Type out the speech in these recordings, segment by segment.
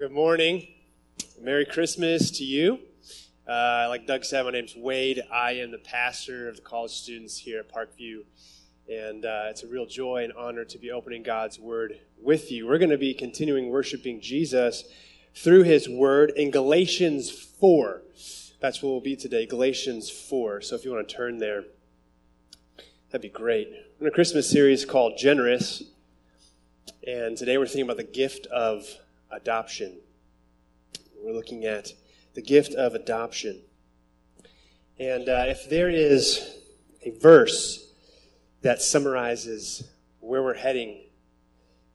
Good morning. Merry Christmas to you. Uh, like Doug said, my name's Wade. I am the pastor of the college students here at Parkview. And uh, it's a real joy and honor to be opening God's Word with you. We're going to be continuing worshiping Jesus through His Word in Galatians 4. That's what we'll be today, Galatians 4. So if you want to turn there, that'd be great. We're in a Christmas series called Generous. And today we're thinking about the gift of adoption. We're looking at the gift of adoption. And uh, if there is a verse that summarizes where we're heading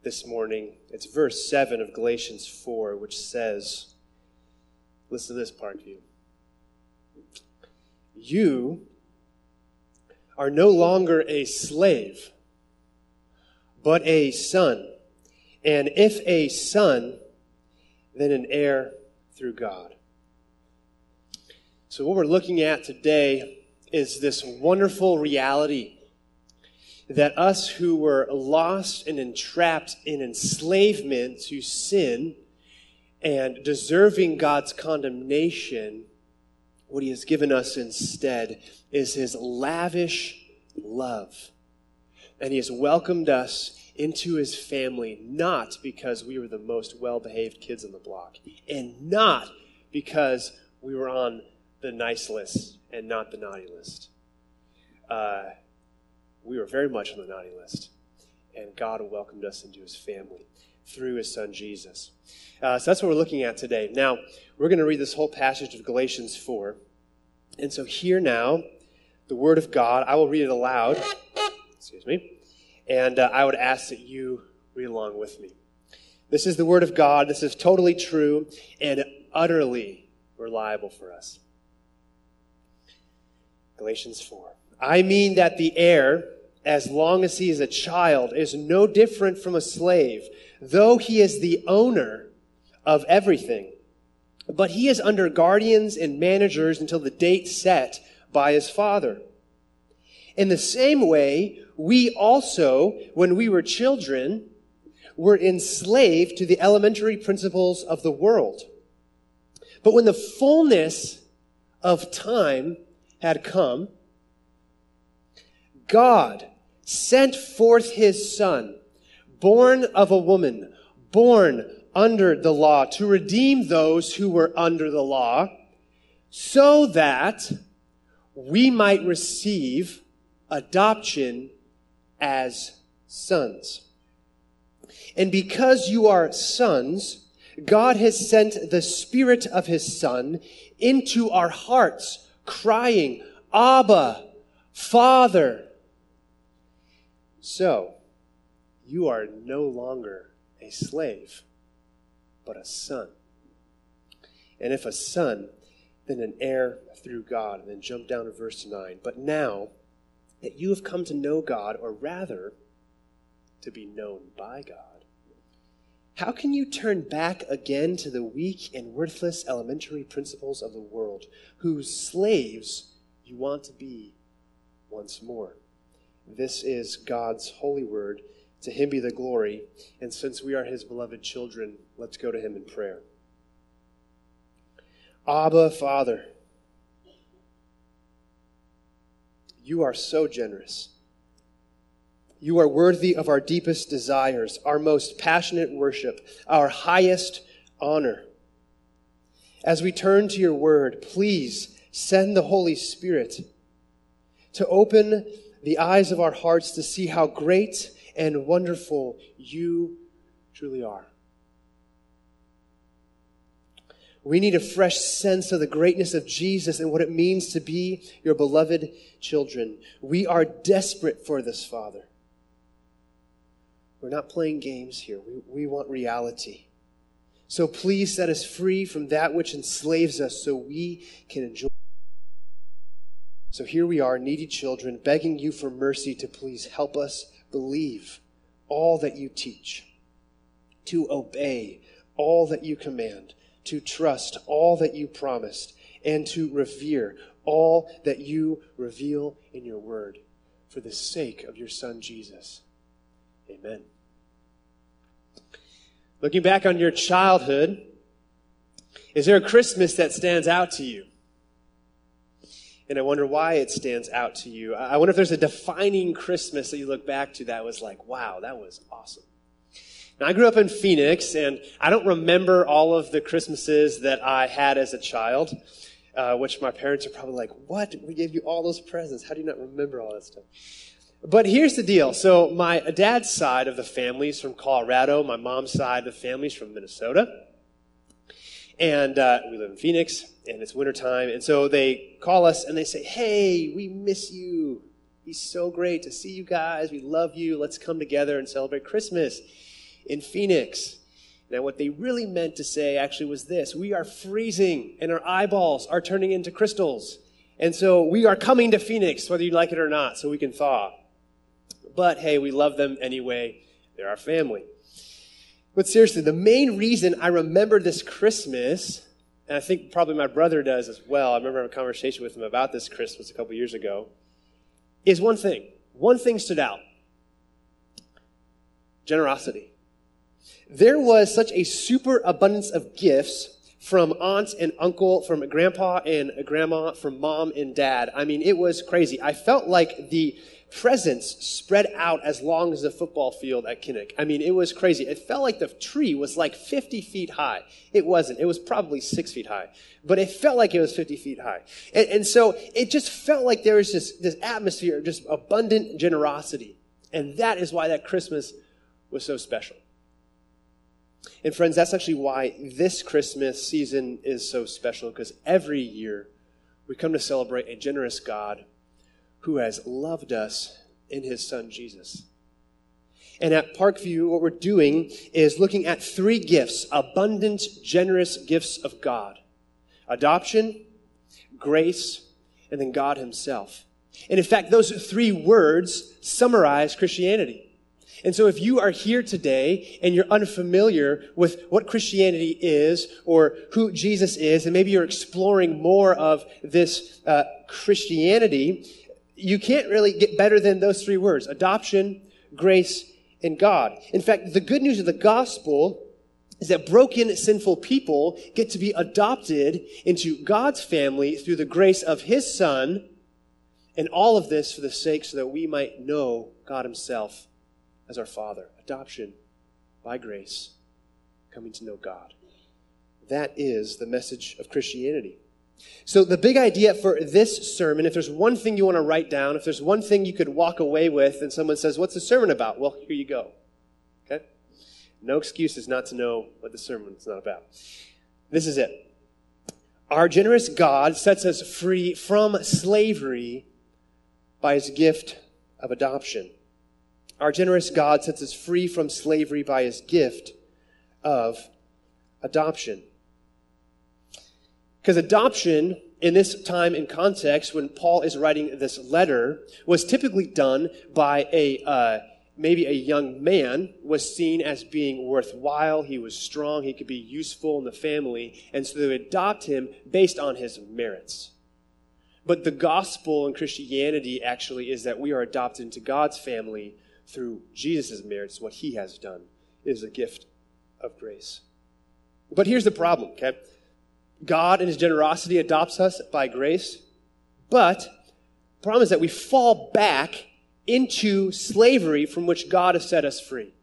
this morning, it's verse 7 of Galatians 4, which says, listen to this, Parkview. You are no longer a slave, but a son. And if a son, then an heir through God. So, what we're looking at today is this wonderful reality that us who were lost and entrapped in enslavement to sin and deserving God's condemnation, what He has given us instead is His lavish love. And He has welcomed us into his family, not because we were the most well behaved kids on the block, and not because we were on the nice list and not the naughty list. Uh, we were very much on the naughty list, and God welcomed us into his family through his son Jesus. Uh, so that's what we're looking at today. Now, we're going to read this whole passage of Galatians 4. And so, here now, the word of God, I will read it aloud. Excuse me. And uh, I would ask that you read along with me. This is the Word of God. This is totally true and utterly reliable for us. Galatians 4. I mean that the heir, as long as he is a child, is no different from a slave, though he is the owner of everything. But he is under guardians and managers until the date set by his father. In the same way, we also, when we were children, were enslaved to the elementary principles of the world. But when the fullness of time had come, God sent forth his son, born of a woman, born under the law, to redeem those who were under the law, so that we might receive adoption as sons. And because you are sons, God has sent the Spirit of His Son into our hearts, crying, Abba, Father. So, you are no longer a slave, but a son. And if a son, then an heir through God. And then jump down to verse 9. But now, that you have come to know God, or rather, to be known by God. How can you turn back again to the weak and worthless elementary principles of the world, whose slaves you want to be once more? This is God's holy word. To him be the glory. And since we are his beloved children, let's go to him in prayer. Abba, Father. You are so generous. You are worthy of our deepest desires, our most passionate worship, our highest honor. As we turn to your word, please send the Holy Spirit to open the eyes of our hearts to see how great and wonderful you truly are. We need a fresh sense of the greatness of Jesus and what it means to be your beloved children. We are desperate for this, Father. We're not playing games here. We, we want reality. So please set us free from that which enslaves us so we can enjoy. So here we are, needy children, begging you for mercy to please help us believe all that you teach, to obey all that you command to trust all that you promised and to revere all that you reveal in your word for the sake of your son Jesus. Amen. Looking back on your childhood, Is there a Christmas that stands out to you? And I wonder why it stands out to you. I wonder if there's a defining Christmas that you look back to that was like, wow, that was awesome. Now, I grew up in Phoenix, and I don't remember all of the Christmases that I had as a child, uh, which my parents are probably like, what? We gave you all those presents. How do you not remember all that stuff? But here's the deal. So my dad's side of the family is from Colorado. My mom's side of the family is from Minnesota. And uh, we live in Phoenix, and it's wintertime. And so they call us and they say, Hey, we miss you. It's so great to see you guys. We love you. Let's come together and celebrate Christmas in Phoenix. Now, what they really meant to say actually was this We are freezing, and our eyeballs are turning into crystals. And so we are coming to Phoenix, whether you like it or not, so we can thaw. But hey, we love them anyway. They're our family. But seriously, the main reason I remember this Christmas, and I think probably my brother does as well, I remember having a conversation with him about this Christmas a couple years ago, is one thing. One thing stood out generosity. There was such a super abundance of gifts from aunt and uncle, from grandpa and grandma, from mom and dad. I mean, it was crazy. I felt like the presents spread out as long as the football field at Kinnick. I mean, it was crazy. It felt like the tree was like 50 feet high. It wasn't. It was probably six feet high, but it felt like it was 50 feet high. And, and so it just felt like there was this, this atmosphere of just abundant generosity. And that is why that Christmas was so special. And friends, that's actually why this Christmas season is so special because every year we come to celebrate a generous God who has loved us in his son Jesus. And at Parkview, what we're doing is looking at three gifts, abundant, generous gifts of God adoption, grace, and then God Himself. And in fact, those three words summarize Christianity. And so if you are here today and you're unfamiliar with what Christianity is or who Jesus is, and maybe you're exploring more of this uh, Christianity, you can't really get better than those three words adoption, grace, and God. In fact, the good news of the gospel is that broken, sinful people get to be adopted into God's family through the grace of His Son, and all of this for the sake so that we might know God Himself as our Father. Adoption by grace, coming to know God. That is the message of Christianity. So, the big idea for this sermon, if there's one thing you want to write down, if there's one thing you could walk away with, and someone says, What's the sermon about? Well, here you go. Okay? No excuses not to know what the sermon is not about. This is it. Our generous God sets us free from slavery by his gift of adoption. Our generous God sets us free from slavery by his gift of adoption. Because adoption in this time and context, when Paul is writing this letter, was typically done by a uh, maybe a young man was seen as being worthwhile. He was strong. He could be useful in the family, and so they would adopt him based on his merits. But the gospel in Christianity actually is that we are adopted into God's family through Jesus' merits. What he has done is a gift of grace. But here's the problem, okay? God in his generosity adopts us by grace, but the problem is that we fall back into slavery from which God has set us free.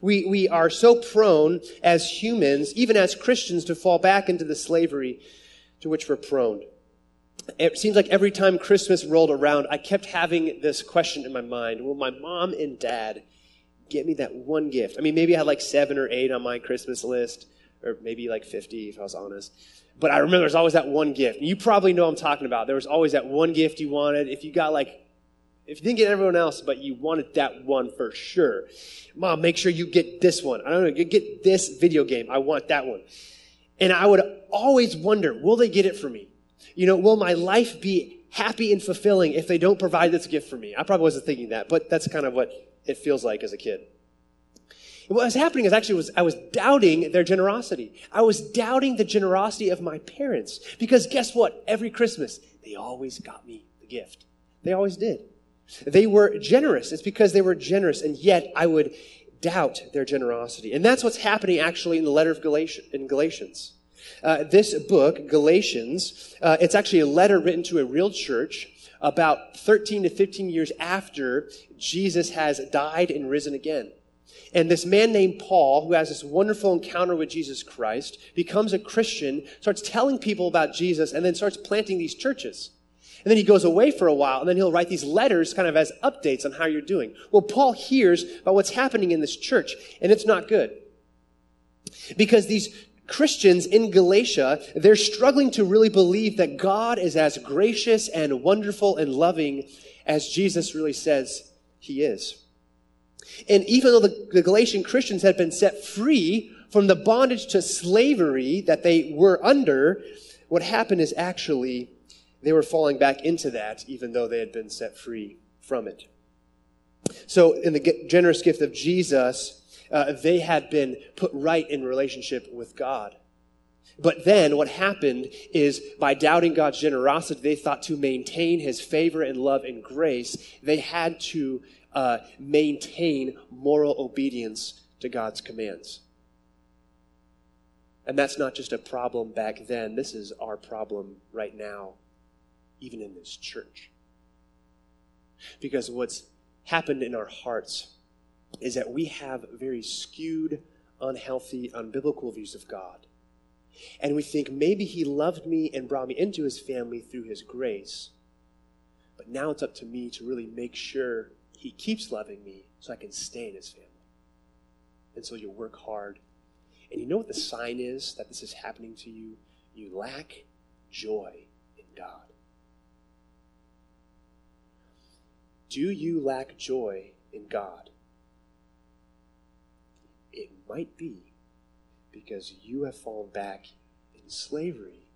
We, we are so prone as humans, even as Christians, to fall back into the slavery to which we're prone. It seems like every time Christmas rolled around, I kept having this question in my mind Will my mom and dad get me that one gift? I mean, maybe I had like seven or eight on my Christmas list, or maybe like 50 if I was honest. But I remember there's always that one gift. You probably know I'm talking about. There was always that one gift you wanted. If you got like, if you didn't get everyone else, but you wanted that one for sure. Mom, make sure you get this one. I don't know, get this video game. I want that one. And I would always wonder, will they get it for me? You know, will my life be happy and fulfilling if they don't provide this gift for me? I probably wasn't thinking that, but that's kind of what it feels like as a kid. And what was happening is actually was I was doubting their generosity. I was doubting the generosity of my parents. Because guess what? Every Christmas, they always got me the gift. They always did. They were generous. It's because they were generous, and yet I would doubt their generosity. And that's what's happening actually in the letter of Galatians, Galatians. Uh, this book, Galatians, uh, it's actually a letter written to a real church about 13 to 15 years after Jesus has died and risen again. And this man named Paul, who has this wonderful encounter with Jesus Christ, becomes a Christian, starts telling people about Jesus, and then starts planting these churches. And then he goes away for a while, and then he'll write these letters kind of as updates on how you're doing. Well, Paul hears about what's happening in this church, and it's not good. Because these Christians in Galatia, they're struggling to really believe that God is as gracious and wonderful and loving as Jesus really says he is. And even though the, Galatian Christians had been set free from the bondage to slavery that they were under, what happened is actually they were falling back into that, even though they had been set free from it. So, in the generous gift of Jesus, uh, they had been put right in relationship with God. But then what happened is by doubting God's generosity, they thought to maintain his favor and love and grace, they had to uh, maintain moral obedience to God's commands. And that's not just a problem back then, this is our problem right now, even in this church. Because what's happened in our hearts is that we have very skewed, unhealthy, unbiblical views of God. And we think maybe He loved me and brought me into His family through His grace. But now it's up to me to really make sure He keeps loving me so I can stay in His family. And so you work hard. And you know what the sign is that this is happening to you? You lack joy in God. Do you lack joy in God? Might be because you have fallen back in slavery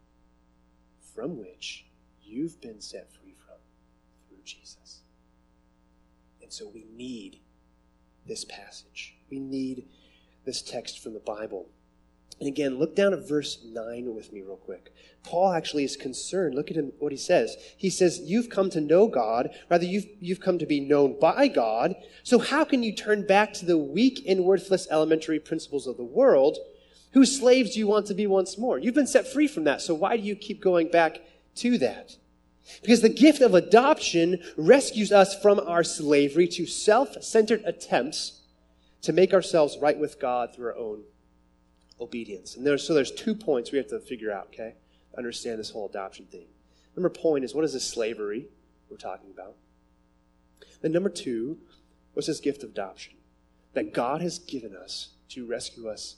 from which you've been set free from through Jesus. And so we need this passage. We need this text from the Bible and again, look down at verse 9 with me, real quick. Paul actually is concerned. Look at him, what he says. He says, You've come to know God, rather, you've, you've come to be known by God. So, how can you turn back to the weak and worthless elementary principles of the world? Whose slaves do you want to be once more? You've been set free from that, so why do you keep going back to that? Because the gift of adoption rescues us from our slavery to self centered attempts to make ourselves right with God through our own obedience. And there's, so there's two points we have to figure out, okay? Understand this whole adoption thing. Number point is what is this slavery we're talking about? Then number two, what's this gift of adoption? That God has given us to rescue us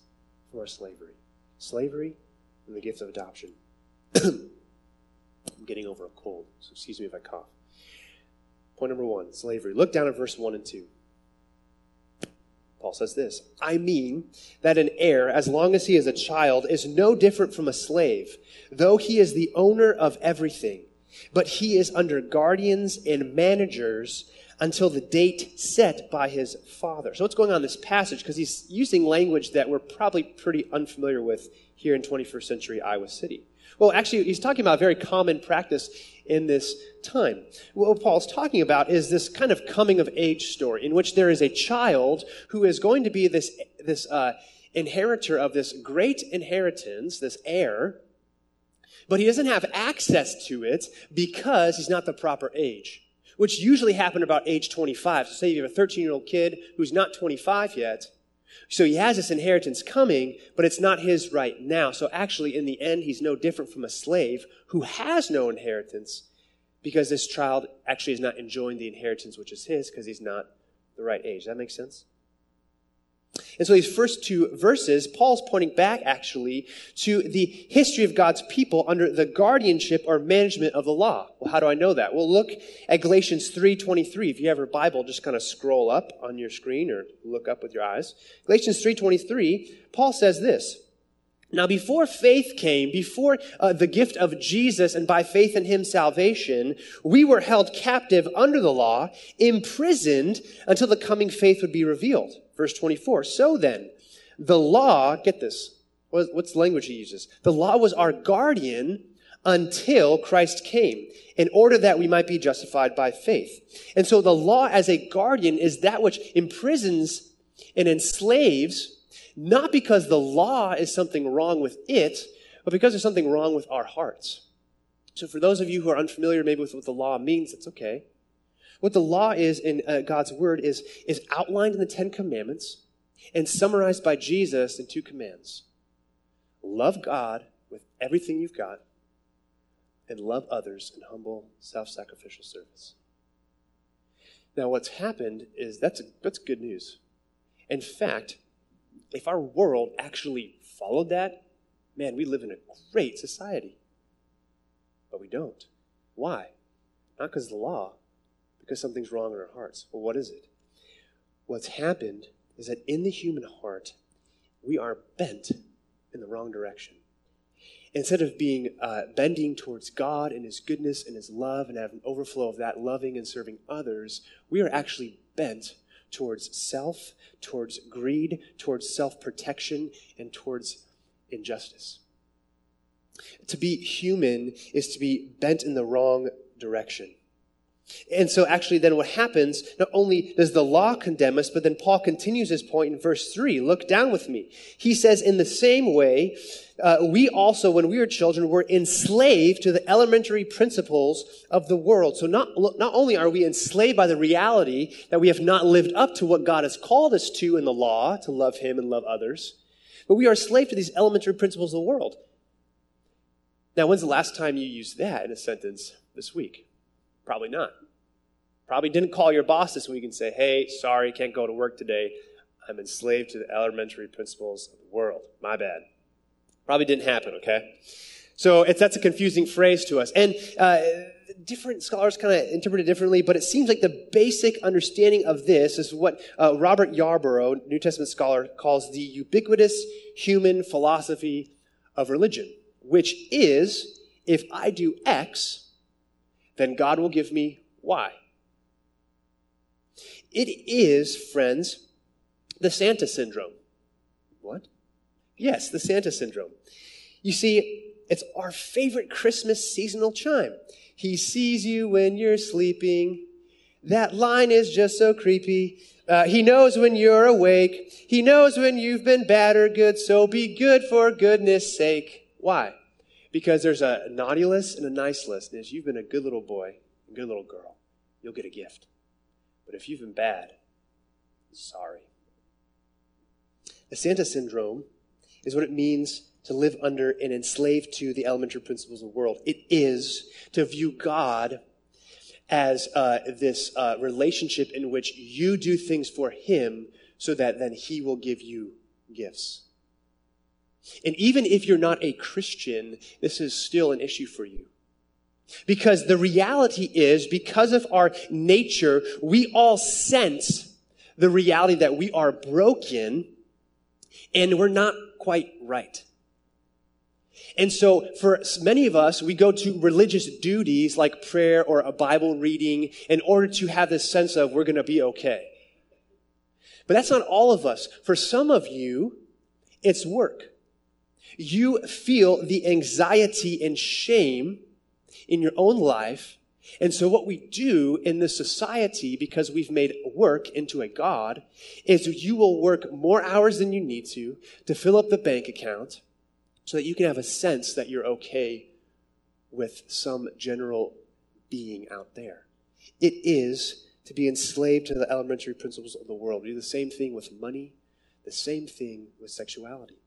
from our slavery. Slavery and the gift of adoption. I'm getting over a cold, so excuse me if I cough. Point number one, slavery. Look down at verse 1 and 2. Paul says this I mean that an heir, as long as he is a child, is no different from a slave, though he is the owner of everything. But he is under guardians and managers until the date set by his father. So, what's going on in this passage? Because he's using language that we're probably pretty unfamiliar with here in 21st century Iowa City. Well, actually, he's talking about a very common practice in this time. What Paul's talking about is this kind of coming of age story in which there is a child who is going to be this, this uh, inheritor of this great inheritance, this heir, but he doesn't have access to it because he's not the proper age, which usually happen about age 25. So say you have a 13 year old kid who's not 25 yet, so he has this inheritance coming, but it's not his right now. So actually, in the end, he's no different from a slave who has no inheritance because this child actually is not enjoying the inheritance which is his because he's not the right age. That make sense? And so these first two verses, Paul's pointing back actually to the history of God's people under the guardianship or management of the law. Well, how do I know that? Well, look at Galatians 3.23. If you have your Bible, just kind of scroll up on your screen or look up with your eyes. Galatians 3.23, Paul says this. Now, before faith came, before uh, the gift of Jesus and by faith in him salvation, we were held captive under the law, imprisoned until the coming faith would be revealed. Verse 24. So then, the law, get this, what's the language he uses? The law was our guardian until Christ came, in order that we might be justified by faith. And so the law as a guardian is that which imprisons and enslaves, not because the law is something wrong with it, but because there's something wrong with our hearts. So, for those of you who are unfamiliar maybe with what the law means, it's okay. What the law is in uh, God's word is, is outlined in the Ten Commandments and summarized by Jesus in two commands love God with everything you've got, and love others in humble, self sacrificial service. Now, what's happened is that's, a, that's good news. In fact, if our world actually followed that, man, we live in a great society. But we don't. Why? Not because of the law, because something's wrong in our hearts. Well, what is it? What's happened is that in the human heart, we are bent in the wrong direction. Instead of being uh, bending towards God and His goodness and His love and have an overflow of that loving and serving others, we are actually bent towards self, towards greed, towards self protection, and towards injustice. To be human is to be bent in the wrong direction. And so, actually, then what happens, not only does the law condemn us, but then Paul continues his point in verse 3. Look down with me. He says, In the same way, uh, we also, when we were children, were enslaved to the elementary principles of the world. So, not, not only are we enslaved by the reality that we have not lived up to what God has called us to in the law, to love Him and love others, but we are slave to these elementary principles of the world. Now, when's the last time you used that in a sentence this week? Probably not. Probably didn't call your boss this week and say, hey, sorry, can't go to work today. I'm enslaved to the elementary principles of the world. My bad. Probably didn't happen, okay? So that's a confusing phrase to us. And uh, different scholars kind of interpret it differently, but it seems like the basic understanding of this is what uh, Robert Yarbrough, New Testament scholar, calls the ubiquitous human philosophy of religion, which is if I do X, then God will give me why. It is, friends, the Santa syndrome. What? Yes, the Santa syndrome. You see, it's our favorite Christmas seasonal chime. He sees you when you're sleeping. That line is just so creepy. Uh, he knows when you're awake. He knows when you've been bad or good, so be good for goodness sake. Why? Because there's a naughty list and a nice list. And as you've been a good little boy, a good little girl, you'll get a gift. But if you've been bad, sorry. The Santa syndrome is what it means to live under and enslaved to the elementary principles of the world. It is to view God as uh, this uh, relationship in which you do things for Him so that then He will give you gifts. And even if you're not a Christian, this is still an issue for you. Because the reality is, because of our nature, we all sense the reality that we are broken and we're not quite right. And so for many of us, we go to religious duties like prayer or a Bible reading in order to have this sense of we're going to be okay. But that's not all of us. For some of you, it's work you feel the anxiety and shame in your own life. And so what we do in this society, because we've made work into a God, is you will work more hours than you need to to fill up the bank account so that you can have a sense that you're okay with some general being out there. It is to be enslaved to the elementary principles of the world. We do the same thing with money, the same thing with sexuality.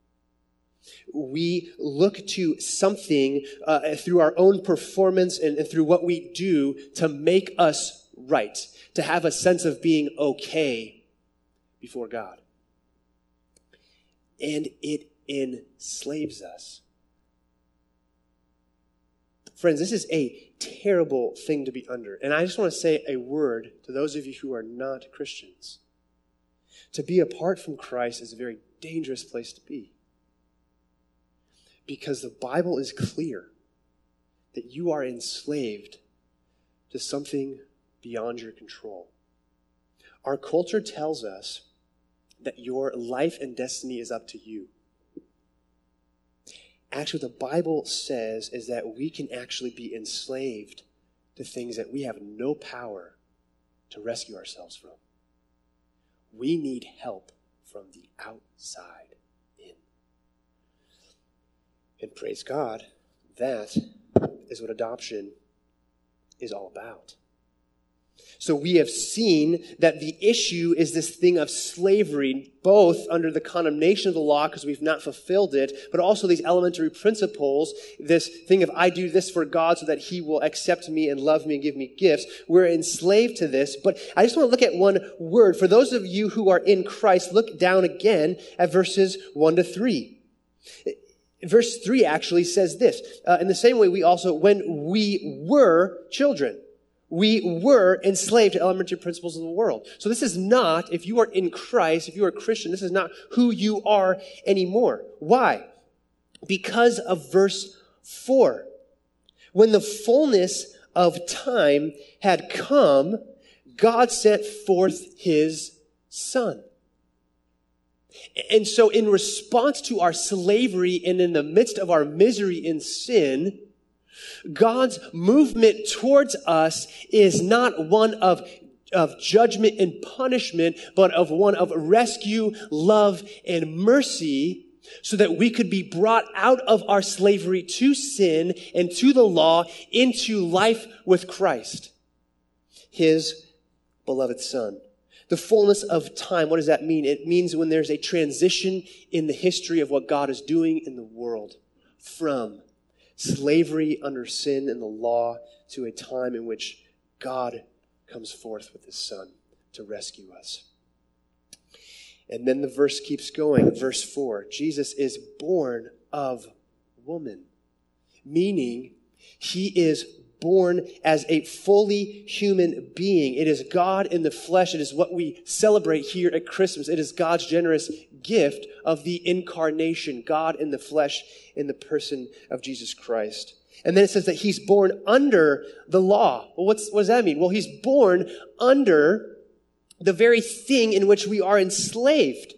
We look to something uh, through our own performance and, and through what we do to make us right, to have a sense of being okay before God. And it enslaves us. Friends, this is a terrible thing to be under. And I just want to say a word to those of you who are not Christians. To be apart from Christ is a very dangerous place to be. Because the Bible is clear that you are enslaved to something beyond your control. Our culture tells us that your life and destiny is up to you. Actually, what the Bible says is that we can actually be enslaved to things that we have no power to rescue ourselves from. We need help from the outside. And praise God, that is what adoption is all about. So we have seen that the issue is this thing of slavery, both under the condemnation of the law because we've not fulfilled it, but also these elementary principles, this thing of I do this for God so that he will accept me and love me and give me gifts. We're enslaved to this, but I just want to look at one word. For those of you who are in Christ, look down again at verses 1 to 3. Verse 3 actually says this. Uh, in the same way, we also, when we were children, we were enslaved to elementary principles of the world. So this is not, if you are in Christ, if you are a Christian, this is not who you are anymore. Why? Because of verse 4. When the fullness of time had come, God sent forth his son. And so in response to our slavery and in the midst of our misery in sin, God's movement towards us is not one of of judgment and punishment, but of one of rescue, love, and mercy, so that we could be brought out of our slavery to sin and to the law into life with Christ, his beloved Son. The fullness of time, what does that mean? It means when there's a transition in the history of what God is doing in the world from slavery under sin and the law to a time in which God comes forth with his son to rescue us. And then the verse keeps going. Verse 4 Jesus is born of woman, meaning he is born as a fully human being. It is God in the flesh. It is what we celebrate here at Christmas. It is God's generous gift of the incarnation, God in the flesh in the person of Jesus Christ. And then it says that he's born under the law. Well, what's, what does that mean? Well, he's born under the very thing in which we are enslaved.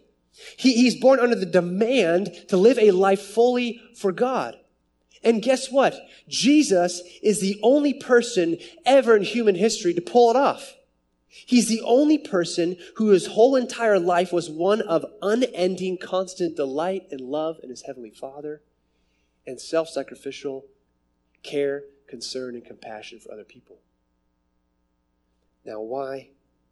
He, he's born under the demand to live a life fully for God. And guess what? Jesus is the only person ever in human history to pull it off. He's the only person whose whole entire life was one of unending, constant delight and love in his heavenly Father and self sacrificial care, concern, and compassion for other people. Now, why?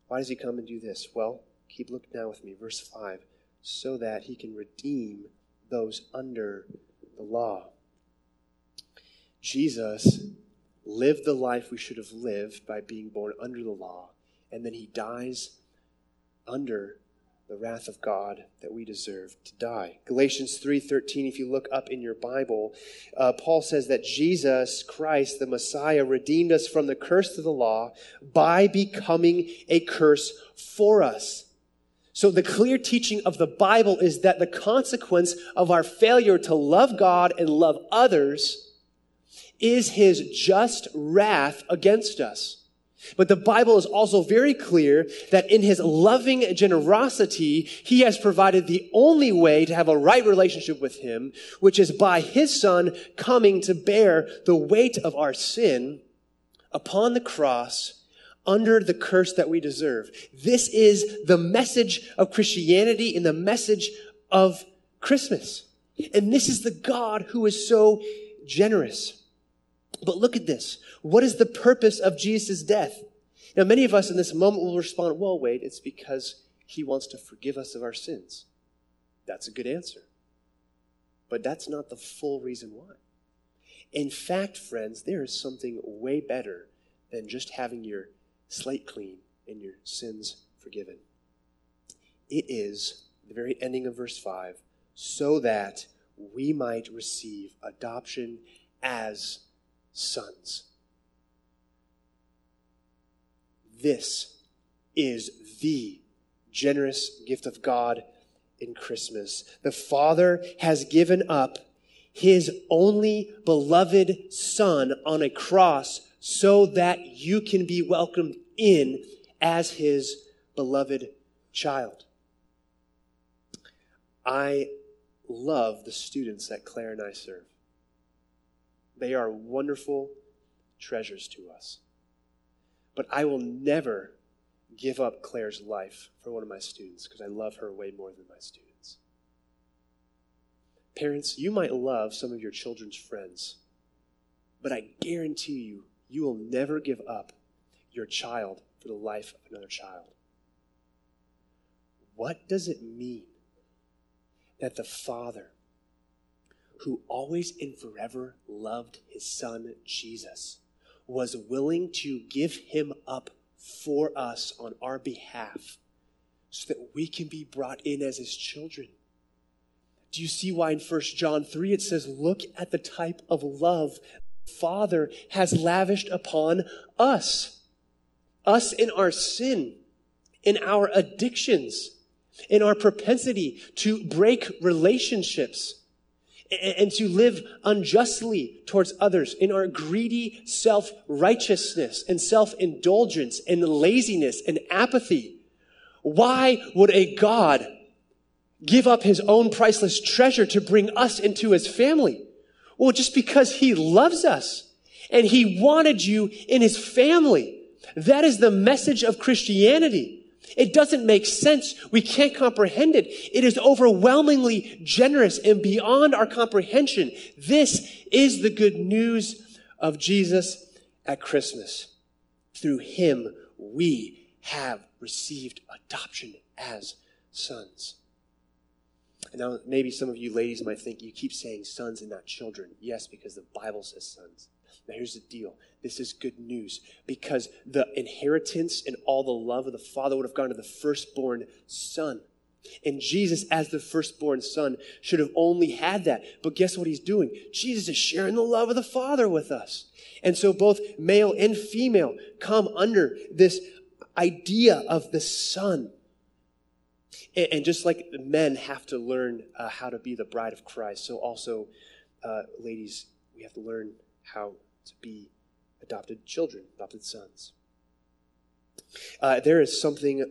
Why does he come and do this? Well, keep looking down with me. Verse 5 so that he can redeem those under the law. Jesus lived the life we should have lived by being born under the law, and then he dies under the wrath of God that we deserve to die. Galatians 3:13 if you look up in your Bible, uh, Paul says that Jesus Christ the Messiah redeemed us from the curse of the law by becoming a curse for us. So the clear teaching of the Bible is that the consequence of our failure to love God and love others is his just wrath against us. But the Bible is also very clear that in his loving generosity, he has provided the only way to have a right relationship with him, which is by his son coming to bear the weight of our sin upon the cross under the curse that we deserve. This is the message of Christianity and the message of Christmas. And this is the God who is so generous. But look at this. What is the purpose of Jesus' death? Now, many of us in this moment will respond, well, wait, it's because he wants to forgive us of our sins. That's a good answer. But that's not the full reason why. In fact, friends, there is something way better than just having your slate clean and your sins forgiven. It is the very ending of verse 5 so that we might receive adoption as sons. This is the generous gift of God in Christmas. The Father has given up his only beloved Son on a cross so that you can be welcomed in as his beloved child. I love the students that Claire and I serve. They are wonderful treasures to us. But I will never give up Claire's life for one of my students because I love her way more than my students. Parents, you might love some of your children's friends, but I guarantee you, you will never give up your child for the life of another child. What does it mean that the Father, who always and forever loved his Son Jesus, was willing to give him up for us on our behalf so that we can be brought in as his children? Do you see why in 1 John 3 it says, Look at the type of love the Father has lavished upon us? Us in our sin, in our addictions, in our propensity to break relationships and to live unjustly towards others, in our greedy self righteousness and self indulgence and laziness and apathy. Why would a God give up his own priceless treasure to bring us into his family? Well, just because he loves us and he wanted you in his family. That is the message of Christianity. It doesn't make sense. We can't comprehend it. It is overwhelmingly generous and beyond our comprehension. This is the good news of Jesus at Christmas. Through him, we have received adoption as sons. And now, maybe some of you ladies might think you keep saying sons and not children. Yes, because the Bible says sons. Now, here's the deal this is good news because the inheritance and all the love of the Father would have gone to the firstborn son. And Jesus, as the firstborn son, should have only had that. But guess what he's doing? Jesus is sharing the love of the Father with us. And so both male and female come under this idea of the son. And, just like men have to learn uh, how to be the bride of Christ, so also, uh, ladies, we have to learn how to be adopted children, adopted sons. Uh, there is something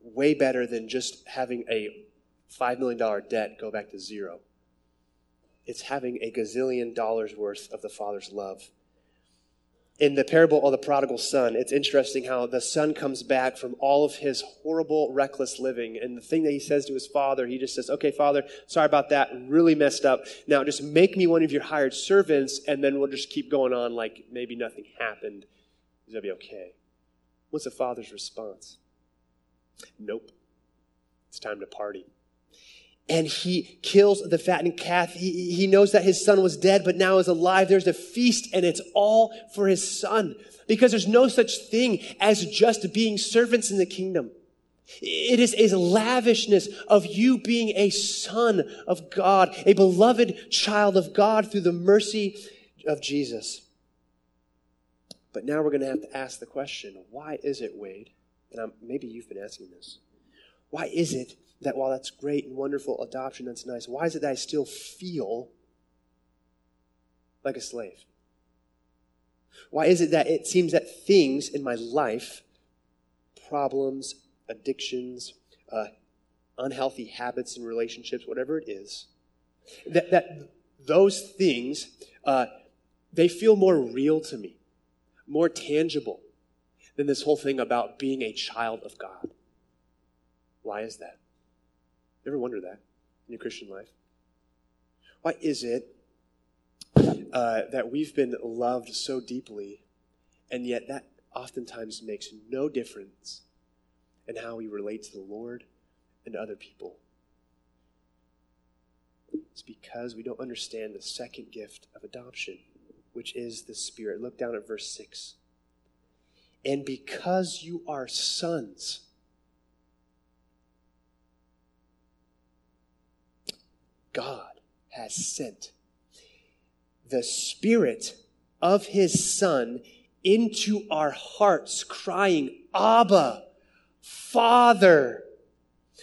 way better than just having a $5 million debt go back to zero. It's having a gazillion dollars worth of the Father's love in the parable of the prodigal son, it's interesting how the son comes back from all of his horrible, reckless living. And the thing that he says to his father, he just says, Okay, father, sorry about that. Really messed up. Now just make me one of your hired servants, and then we'll just keep going on like maybe nothing happened. Is that be okay? What's the father's response? Nope. It's time to party and he kills the fattened calf. He, he knows that his son was dead, but now is alive. There's a feast, and it's all for his son. Because there's no such thing as just being servants in the kingdom. It is a lavishness of you being a son of God, a beloved child of God through the mercy of Jesus. But now we're going to have to ask the question why is it, Wade? And I'm, maybe you've been asking this. Why is it that while that's great and wonderful, adoption, that's nice, why is it that I still feel like a slave? Why is it that it seems that things in my life, problems, addictions, uh, unhealthy habits and relationships, whatever it is, that, that those things, uh, they feel more real to me, more tangible than this whole thing about being a child of God? Why is that? You ever wonder that in your Christian life? Why is it uh, that we've been loved so deeply, and yet that oftentimes makes no difference in how we relate to the Lord and other people? It's because we don't understand the second gift of adoption, which is the Spirit. Look down at verse 6. And because you are sons, God has sent the Spirit of His Son into our hearts, crying, Abba, Father.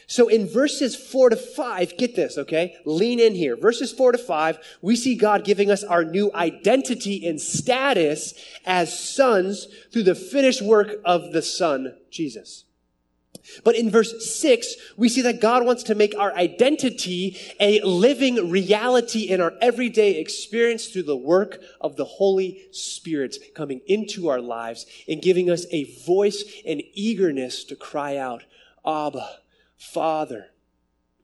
So in verses four to five, get this, okay? Lean in here. Verses four to five, we see God giving us our new identity and status as sons through the finished work of the Son, Jesus. But in verse 6, we see that God wants to make our identity a living reality in our everyday experience through the work of the Holy Spirit coming into our lives and giving us a voice and eagerness to cry out, Abba, Father.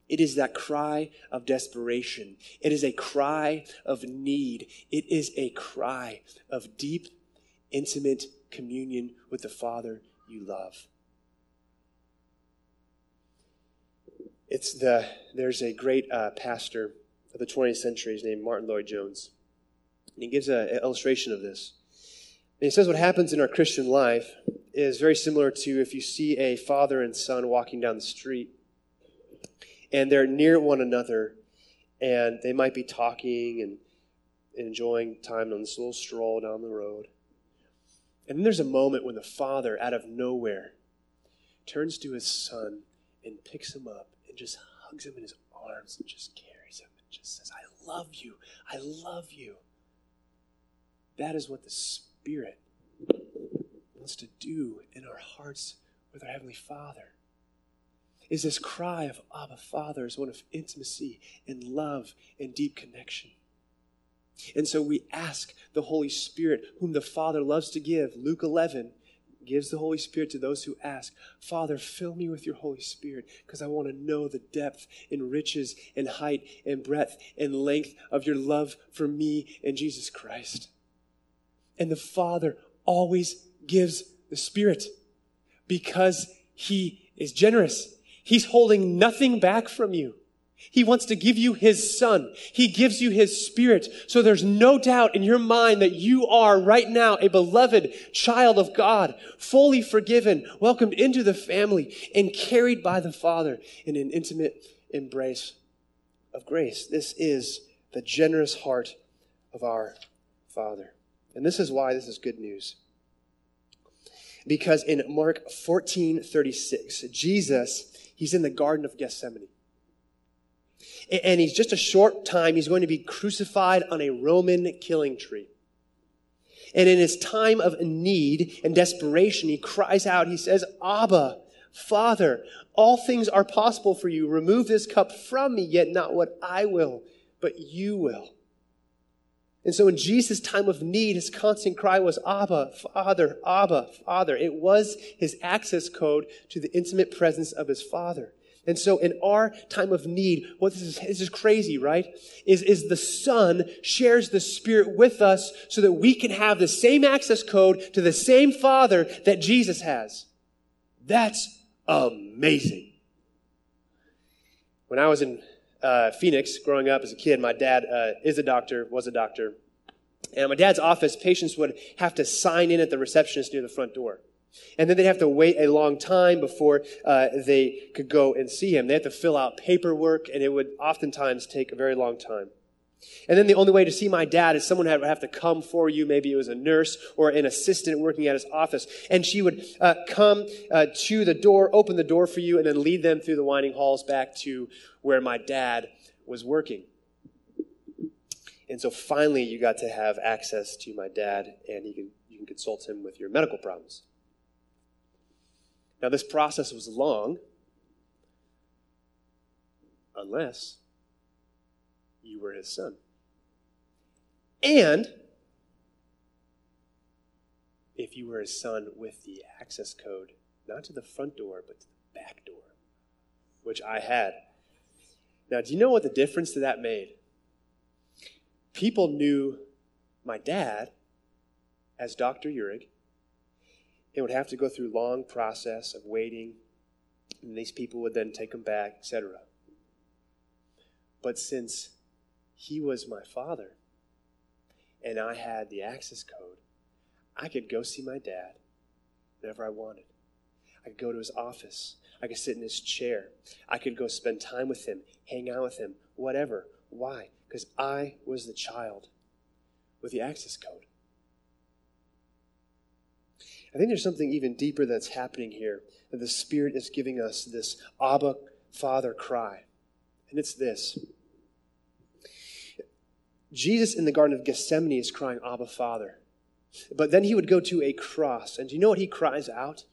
It is that cry of desperation. It is a cry of need. It is a cry of deep, intimate communion with the Father you love. It's the, there's a great uh, pastor of the 20th century, his name Martyn Lloyd-Jones. And he gives an illustration of this. And he says what happens in our Christian life is very similar to if you see a father and son walking down the street and they're near one another and they might be talking and enjoying time on this little stroll down the road. And then there's a moment when the father, out of nowhere, turns to his son and picks him up just hugs him in his arms and just carries him and just says, I love you. I love you. That is what the Spirit wants to do in our hearts with our Heavenly Father. Is this cry of Abba Father is one of intimacy and love and deep connection. And so we ask the Holy Spirit, whom the Father loves to give. Luke 11 gives the Holy Spirit to those who ask, Father, fill me with your Holy Spirit because I want to know the depth and riches and height and breadth and length of your love for me and Jesus Christ. And the Father always gives the Spirit because He is generous. He's holding nothing back from you. He wants to give you His Son. He gives you His Spirit. So there's no doubt in your mind that you are right now a beloved child of God, fully forgiven, welcomed into the family, and carried by the Father in an intimate embrace of grace. This is the generous heart of our Father. And this is why this is good news. Because in Mark 14 36, Jesus, he's in the Garden of Gethsemane. And he's just a short time, he's going to be crucified on a Roman killing tree. And in his time of need and desperation, he cries out, he says, Abba, Father, all things are possible for you. Remove this cup from me, yet not what I will, but you will. And so in Jesus' time of need, his constant cry was, Abba, Father, Abba, Father. It was his access code to the intimate presence of his Father. And so in our time of need, what this is, this is crazy, right? Is, is the Son shares the Spirit with us so that we can have the same access code to the same Father that Jesus has. That's amazing. When I was in uh, Phoenix growing up as a kid, my dad uh, is a doctor, was a doctor. And at my dad's office, patients would have to sign in at the receptionist near the front door. And then they'd have to wait a long time before uh, they could go and see him. They had to fill out paperwork, and it would oftentimes take a very long time. And then the only way to see my dad is someone would have to come for you. Maybe it was a nurse or an assistant working at his office. And she would uh, come uh, to the door, open the door for you, and then lead them through the winding halls back to where my dad was working. And so finally, you got to have access to my dad, and you can, you can consult him with your medical problems. Now, this process was long, unless you were his son. And if you were his son with the access code, not to the front door, but to the back door, which I had. Now, do you know what the difference to that made? People knew my dad as Dr. Urig it would have to go through long process of waiting, and these people would then take them back, etc. But since he was my father, and I had the access code, I could go see my dad whenever I wanted. I could go to his office. I could sit in his chair. I could go spend time with him, hang out with him, whatever. Why? Because I was the child with the access code. I think there's something even deeper that's happening here, that the Spirit is giving us this Abba, Father cry. And it's this Jesus in the Garden of Gethsemane is crying, Abba, Father. But then he would go to a cross. And do you know what he cries out?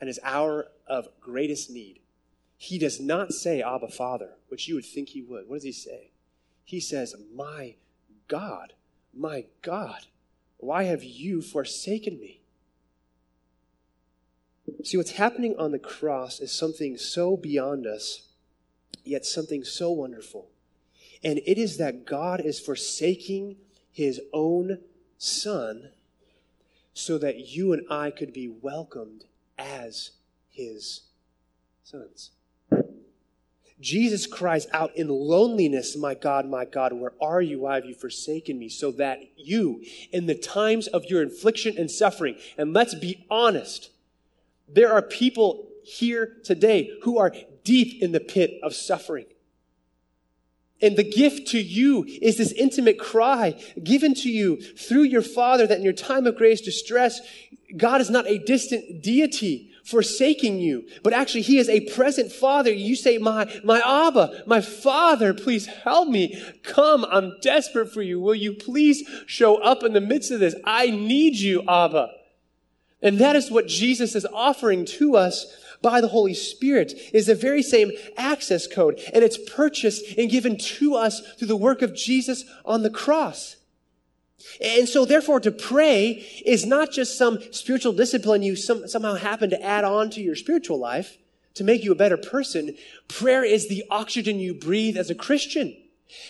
In his hour of greatest need. He does not say, Abba, Father, which you would think he would. What does he say? He says, My God, my God, why have you forsaken me? See, what's happening on the cross is something so beyond us yet something so wonderful. And it is that God is forsaking his own son so that you and I could be welcomed as his sons. Jesus cries out in loneliness, My God, my God, where are you? Why have you forsaken me? So that you, in the times of your infliction and suffering, and let's be honest, there are people here today who are deep in the pit of suffering. And the gift to you is this intimate cry given to you through your Father that in your time of grace, distress, God is not a distant deity forsaking you, but actually he is a present father. You say, my, my Abba, my father, please help me. Come, I'm desperate for you. Will you please show up in the midst of this? I need you, Abba. And that is what Jesus is offering to us by the Holy Spirit is the very same access code and it's purchased and given to us through the work of Jesus on the cross. And so, therefore, to pray is not just some spiritual discipline you some, somehow happen to add on to your spiritual life to make you a better person. Prayer is the oxygen you breathe as a Christian.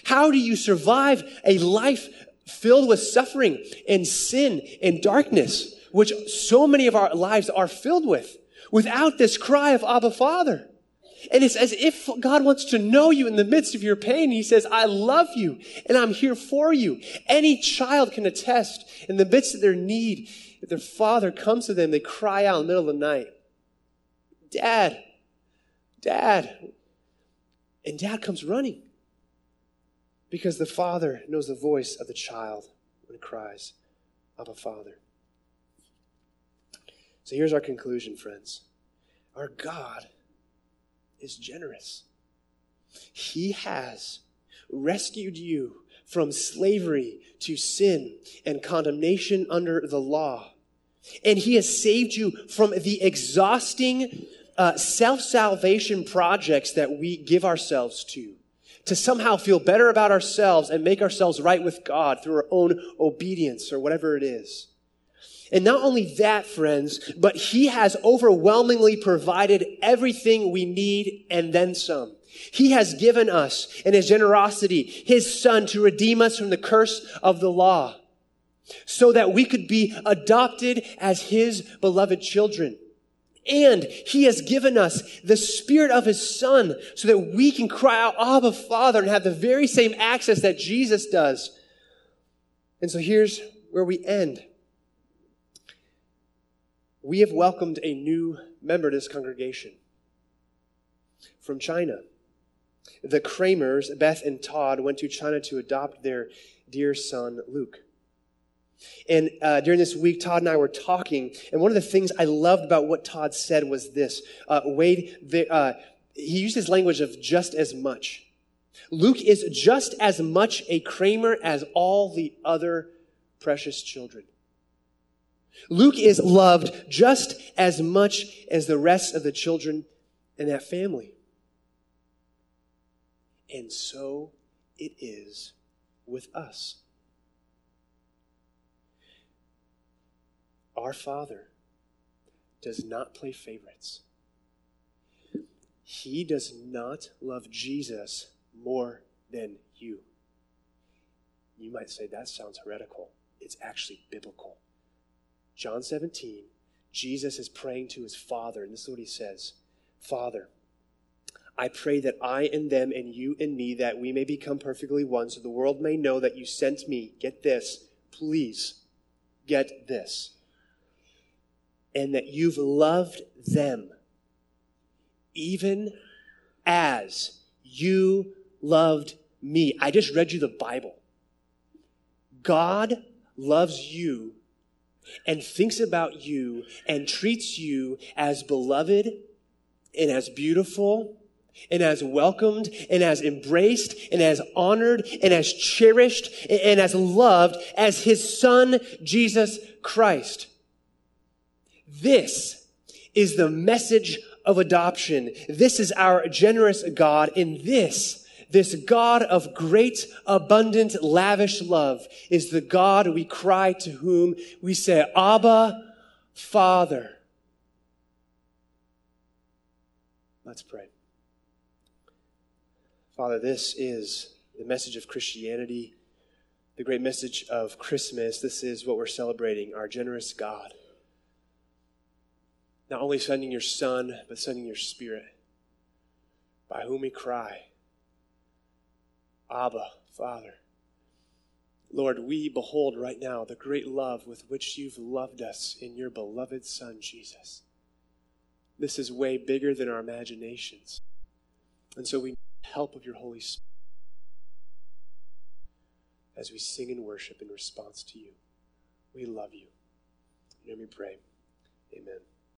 How do you survive a life filled with suffering and sin and darkness, which so many of our lives are filled with, without this cry of Abba Father? And it's as if God wants to know you in the midst of your pain. He says, I love you and I'm here for you. Any child can attest in the midst of their need, if their father comes to them, they cry out in the middle of the night, Dad, Dad. And dad comes running because the father knows the voice of the child when it cries, Abba, Father. So here's our conclusion, friends. Our God is generous. He has rescued you from slavery to sin and condemnation under the law. And he has saved you from the exhausting uh, self salvation projects that we give ourselves to, to somehow feel better about ourselves and make ourselves right with God through our own obedience or whatever it is. And not only that, friends, but he has overwhelmingly provided everything we need and then some. He has given us in his generosity his son to redeem us from the curse of the law so that we could be adopted as his beloved children. And he has given us the spirit of his son so that we can cry out, Abba, Father, and have the very same access that Jesus does. And so here's where we end we have welcomed a new member to this congregation from China. The Kramers, Beth and Todd, went to China to adopt their dear son, Luke. And uh, during this week, Todd and I were talking, and one of the things I loved about what Todd said was this uh, Wade, the, uh, he used his language of just as much. Luke is just as much a Kramer as all the other precious children. Luke is loved just as much as the rest of the children in that family. And so it is with us. Our Father does not play favorites. He does not love Jesus more than you. You might say that sounds heretical. It's actually biblical. John 17, Jesus is praying to his Father, and this is what he says Father, I pray that I and them and you and me, that we may become perfectly one, so the world may know that you sent me. Get this, please, get this. And that you've loved them, even as you loved me. I just read you the Bible. God loves you and thinks about you and treats you as beloved and as beautiful and as welcomed and as embraced and as honored and as cherished and as loved as his son, Jesus Christ. This is the message of adoption. This is our generous God. In this, this God of great, abundant, lavish love is the God we cry to whom we say, Abba, Father. Let's pray. Father, this is the message of Christianity, the great message of Christmas. This is what we're celebrating our generous God. Not only sending your Son, but sending your Spirit, by whom we cry, Abba, Father. Lord, we behold right now the great love with which you've loved us in your beloved Son, Jesus. This is way bigger than our imaginations. And so we need the help of your Holy Spirit as we sing and worship in response to you. We love you. Let me pray. Amen.